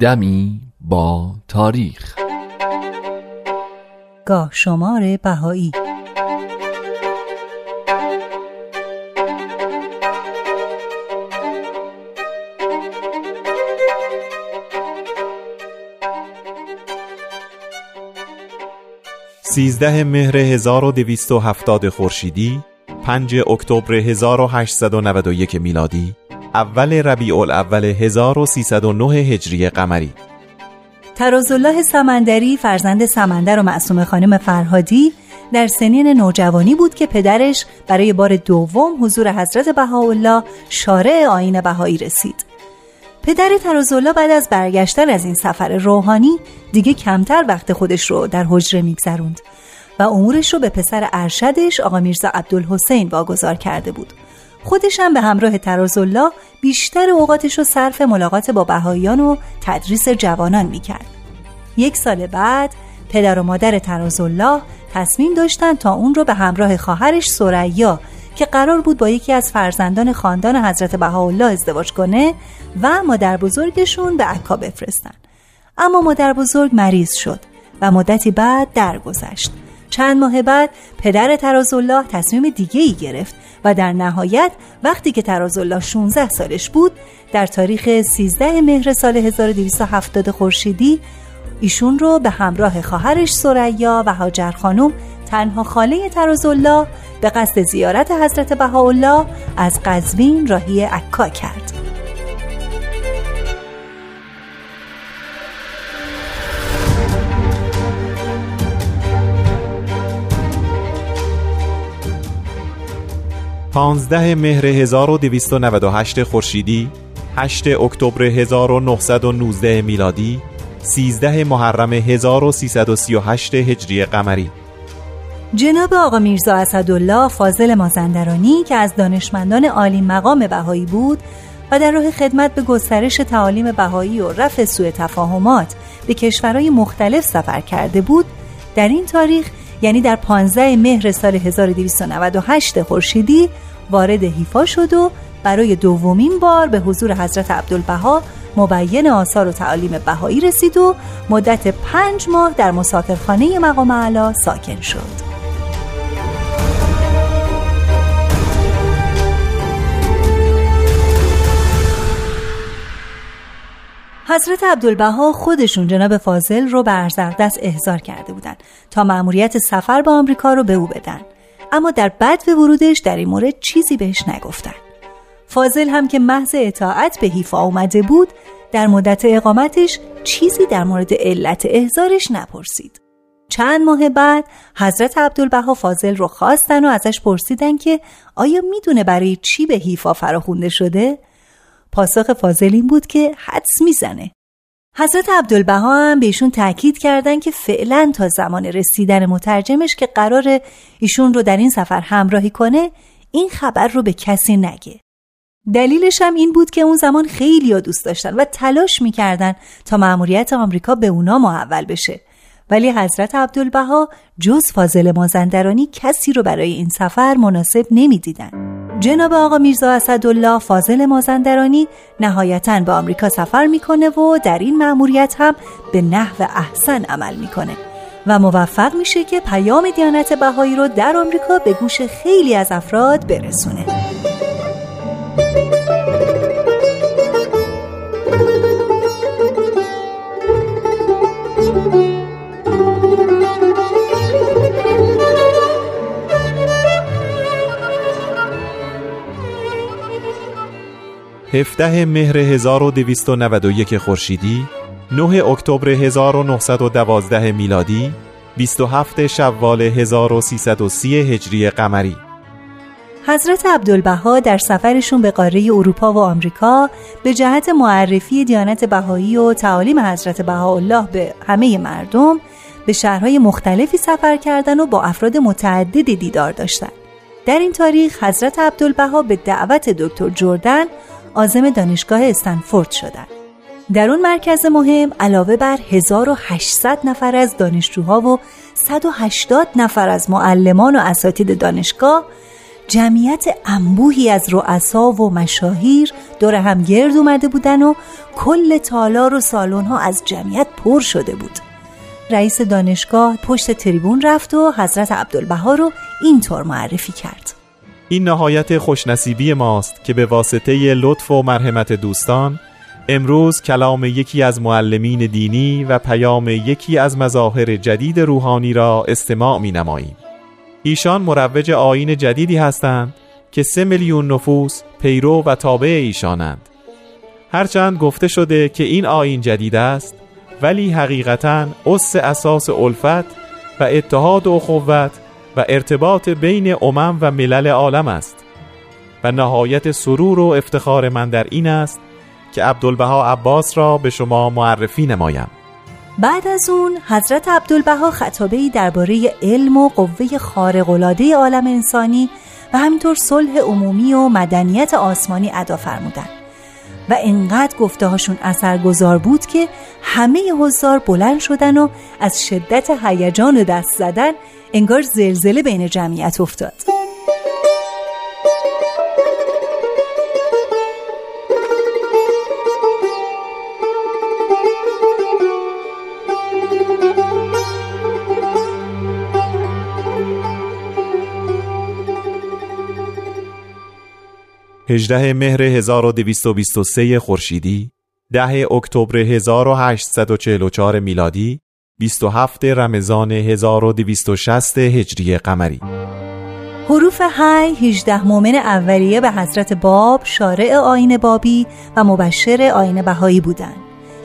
دمی با تاریخ. گاه شمار بهایی. سیزده مهر 1270 خورشیدی 5 اکتبر 1891 میلادی اول ربیع الاول 1309 هجری قمری الله سمندری فرزند سمندر و معصوم خانم فرهادی در سنین نوجوانی بود که پدرش برای بار دوم حضور حضرت بهاءالله شارع آین بهایی رسید. پدر ترازالله بعد از برگشتن از این سفر روحانی دیگه کمتر وقت خودش رو در حجره میگذروند و امورش رو به پسر ارشدش آقا میرزا عبدالحسین واگذار کرده بود. خودش هم به همراه ترازالله بیشتر اوقاتش رو صرف ملاقات با بهاییان و تدریس جوانان می‌کرد. یک سال بعد پدر و مادر ترازالله تصمیم داشتند تا اون رو به همراه خواهرش سریا که قرار بود با یکی از فرزندان خاندان حضرت بهاءالله ازدواج کنه و مادر بزرگشون به عکا بفرستن اما مادر بزرگ مریض شد و مدتی بعد درگذشت چند ماه بعد پدر ترازالله تصمیم دیگه ای گرفت و در نهایت وقتی که ترازالله 16 سالش بود در تاریخ 13 مهر سال 1270 خورشیدی ایشون رو به همراه خواهرش سریا و هاجر خانم تنها خاله ترازالله به قصد زیارت حضرت بهاءالله از قزوین راهی عکا کرد. پانزده مهر 1298 خورشیدی 8 اکتبر 1919 میلادی 13 محرم 1338 هجری قمری. جناب آقا میرزا اسدالله فاضل مازندرانی که از دانشمندان عالی مقام بهایی بود و در راه خدمت به گسترش تعالیم بهایی و رفع سوء تفاهمات به کشورهای مختلف سفر کرده بود در این تاریخ یعنی در 15 مهر سال 1298 خورشیدی وارد حیفا شد و برای دومین بار به حضور حضرت عبدالبها مبین آثار و تعالیم بهایی رسید و مدت پنج ماه در مسافرخانه مقام علا ساکن شد. حضرت عبدالبها خودشون جناب فاضل رو به دست احضار کرده بودند تا مأموریت سفر به آمریکا رو به او بدن. اما در بد ورودش در این مورد چیزی بهش نگفتن. فاضل هم که محض اطاعت به حیفا آمده بود در مدت اقامتش چیزی در مورد علت احضارش نپرسید. چند ماه بعد حضرت عبدالبها فاضل رو خواستن و ازش پرسیدن که آیا می‌دونه برای چی به حیفا فراخونده شده؟ پاسخ فاضل این بود که حدس می‌زنه. حضرت عبدالبها هم بهشون تاکید کردن که فعلا تا زمان رسیدن مترجمش که قرار ایشون رو در این سفر همراهی کنه این خبر رو به کسی نگه. دلیلش هم این بود که اون زمان خیلی ها دوست داشتن و تلاش می‌کردن تا مأموریت آمریکا به اونا محول بشه. ولی حضرت عبدالبها جز فاضل مازندرانی کسی رو برای این سفر مناسب نمی‌دیدن. جناب آقا میرزا اسدالله فاضل مازندرانی نهایتا به آمریکا سفر می‌کنه و در این مأموریت هم به نحو احسن عمل می‌کنه و موفق میشه که پیام دیانت بهایی رو در آمریکا به گوش خیلی از افراد برسونه. 17 مهر 1291 خورشیدی 9 اکتبر 1912 میلادی 27 شوال 1330 هجری قمری حضرت عبدالبها در سفرشون به قاره اروپا و آمریکا به جهت معرفی دیانت بهایی و تعالیم حضرت بهاءالله به همه مردم به شهرهای مختلفی سفر کردن و با افراد متعددی دیدار داشتند. در این تاریخ حضرت عبدالبها به دعوت دکتر جردن آزم دانشگاه استنفورد شدند. در اون مرکز مهم علاوه بر 1800 نفر از دانشجوها و 180 نفر از معلمان و اساتید دانشگاه جمعیت انبوهی از رؤسا و مشاهیر دور هم گرد اومده بودن و کل تالار و سالن ها از جمعیت پر شده بود رئیس دانشگاه پشت تریبون رفت و حضرت عبدالبها رو اینطور معرفی کرد این نهایت خوشنصیبی ماست که به واسطه لطف و مرحمت دوستان امروز کلام یکی از معلمین دینی و پیام یکی از مظاهر جدید روحانی را استماع می نماییم. ایشان مروج آین جدیدی هستند که سه میلیون نفوس پیرو و تابع ایشانند. هرچند گفته شده که این آین جدید است ولی حقیقتا اس اساس الفت و اتحاد و اخوت و ارتباط بین امم و ملل عالم است و نهایت سرور و افتخار من در این است که عبدالبها عباس را به شما معرفی نمایم. بعد از اون حضرت عبدالبها خطابه درباره علم و قوه خارق‌العاده عالم انسانی و همینطور صلح عمومی و مدنیت آسمانی ادا فرمودند. و انقدر گفته هاشون اثرگذار بود که همه حضار بلند شدن و از شدت هیجان و دست زدن انگار زلزله بین جمعیت افتاد. هجده مهر 1223 خورشیدی 10 اکتبر 1844 میلادی 27 رمضان 1260 هجری قمری حروف هی 18 مؤمن اولیه به حضرت باب شارع آین بابی و مبشر آین بهایی بودند.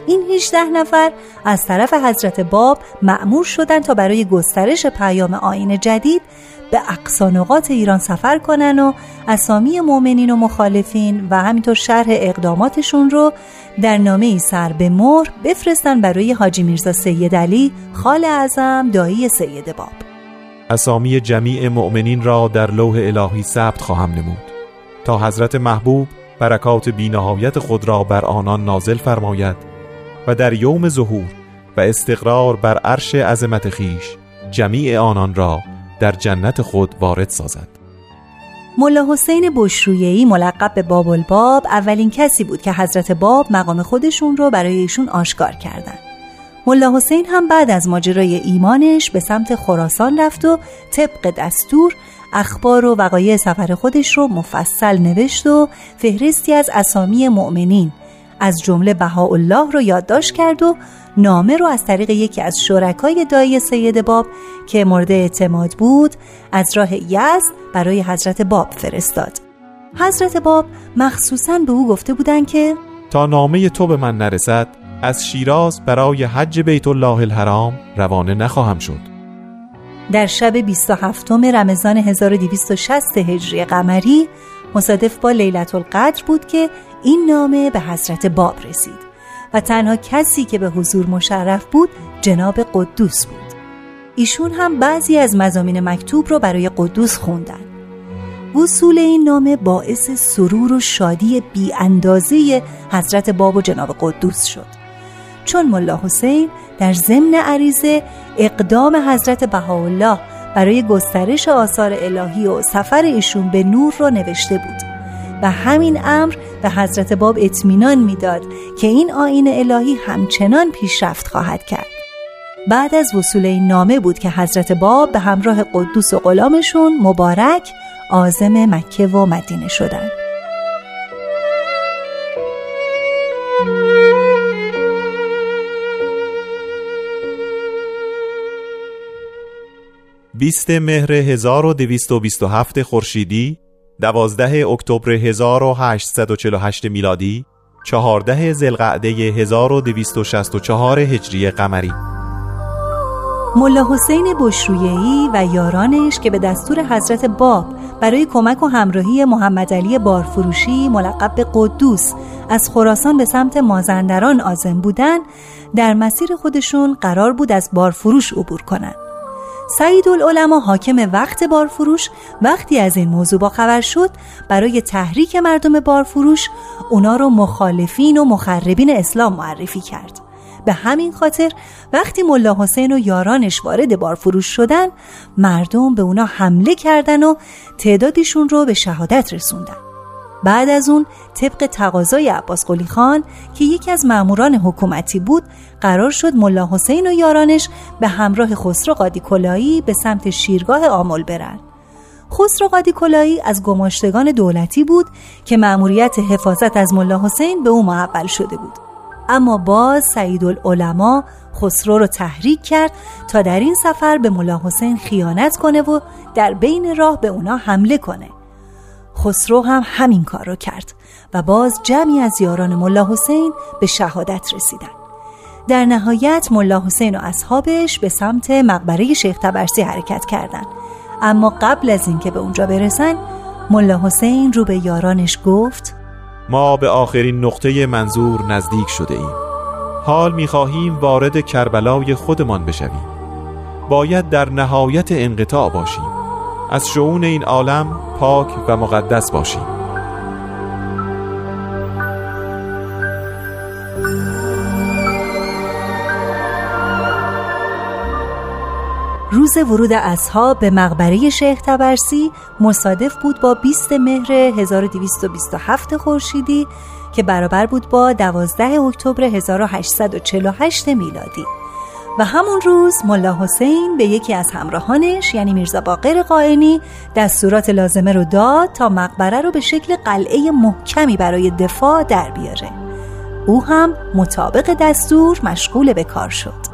این 18 نفر از طرف حضرت باب معمور شدند تا برای گسترش پیام آین جدید به اقصانقات ایران سفر کنن و اسامی مؤمنین و مخالفین و همینطور شرح اقداماتشون رو در نامه ای سر به مهر بفرستن برای حاجی میرزا سید علی خال اعظم دایی سید باب. اسامی جمیع مؤمنین را در لوح الهی ثبت خواهم نمود. تا حضرت محبوب برکات بینهایت خود را بر آنان نازل فرماید و در یوم ظهور و استقرار بر عرش عظمت خیش جمیع آنان را در جنت خود وارد سازد ملا حسین بشرویهی ملقب به باب الباب اولین کسی بود که حضرت باب مقام خودشون رو برای ایشون آشکار کردند. ملا حسین هم بعد از ماجرای ایمانش به سمت خراسان رفت و طبق دستور اخبار و وقایع سفر خودش رو مفصل نوشت و فهرستی از اسامی مؤمنین از جمله بهاءالله رو یادداشت کرد و نامه رو از طریق یکی از شرکای دایی سید باب که مورد اعتماد بود از راه یزد برای حضرت باب فرستاد. حضرت باب مخصوصا به او گفته بودند که تا نامه تو به من نرسد از شیراز برای حج بیت الله الحرام روانه نخواهم شد. در شب 27 رمضان 1260 هجری قمری مصادف با لیلت القدر بود که این نامه به حضرت باب رسید و تنها کسی که به حضور مشرف بود جناب قدوس بود. ایشون هم بعضی از مزامین مکتوب رو برای قدوس خوندن. وصول این نامه باعث سرور و شادی بی اندازه حضرت باب و جناب قدوس شد. چون ملا حسین در ضمن عریضه اقدام حضرت بهاءالله برای گسترش آثار الهی و سفر ایشون به نور را نوشته بود و همین امر به حضرت باب اطمینان می‌داد که این آین الهی همچنان پیشرفت خواهد کرد بعد از وصول این نامه بود که حضرت باب به همراه قدوس و غلامشون مبارک آزم مکه و مدینه شدند. بیست مهر 1227 خورشیدی دوازده اکتبر 1848 میلادی چهارده زلقعده 1264 هجری قمری ملا حسین بشرویهی و یارانش که به دستور حضرت باب برای کمک و همراهی محمد علی بارفروشی ملقب به قدوس از خراسان به سمت مازندران آزم بودن در مسیر خودشون قرار بود از بارفروش عبور کنند. سعید العلماء حاکم وقت بارفروش وقتی از این موضوع با خبر شد برای تحریک مردم بارفروش اونا رو مخالفین و مخربین اسلام معرفی کرد. به همین خاطر وقتی ملا حسین و یارانش وارد بارفروش شدن مردم به اونا حمله کردن و تعدادیشون رو به شهادت رسوندن. بعد از اون طبق تقاضای عباس قلی خان که یکی از ماموران حکومتی بود قرار شد ملا حسین و یارانش به همراه خسرو قادی کلایی به سمت شیرگاه آمل برن. خسرو قادی کلایی از گماشتگان دولتی بود که مأموریت حفاظت از ملا حسین به او محول شده بود. اما باز سعید العلماء خسرو رو تحریک کرد تا در این سفر به ملا حسین خیانت کنه و در بین راه به اونا حمله کنه. خسرو هم همین کار رو کرد و باز جمعی از یاران ملا حسین به شهادت رسیدن. در نهایت ملا حسین و اصحابش به سمت مقبره شیخ تبرسی حرکت کردند اما قبل از اینکه به اونجا برسن ملا حسین رو به یارانش گفت ما به آخرین نقطه منظور نزدیک شده ایم. حال می‌خواهیم وارد کربلای خودمان بشویم. باید در نهایت انقطاع باشیم. از شعون این عالم پاک و مقدس باشیم. روز ورود اصحاب به مقبره شیخ تبرسی مصادف بود با 20 مهر 1227 خورشیدی که برابر بود با 12 اکتبر 1848 میلادی. و همون روز ملا حسین به یکی از همراهانش یعنی میرزا باقر قائنی دستورات لازمه رو داد تا مقبره رو به شکل قلعه محکمی برای دفاع در بیاره. او هم مطابق دستور مشغول به کار شد.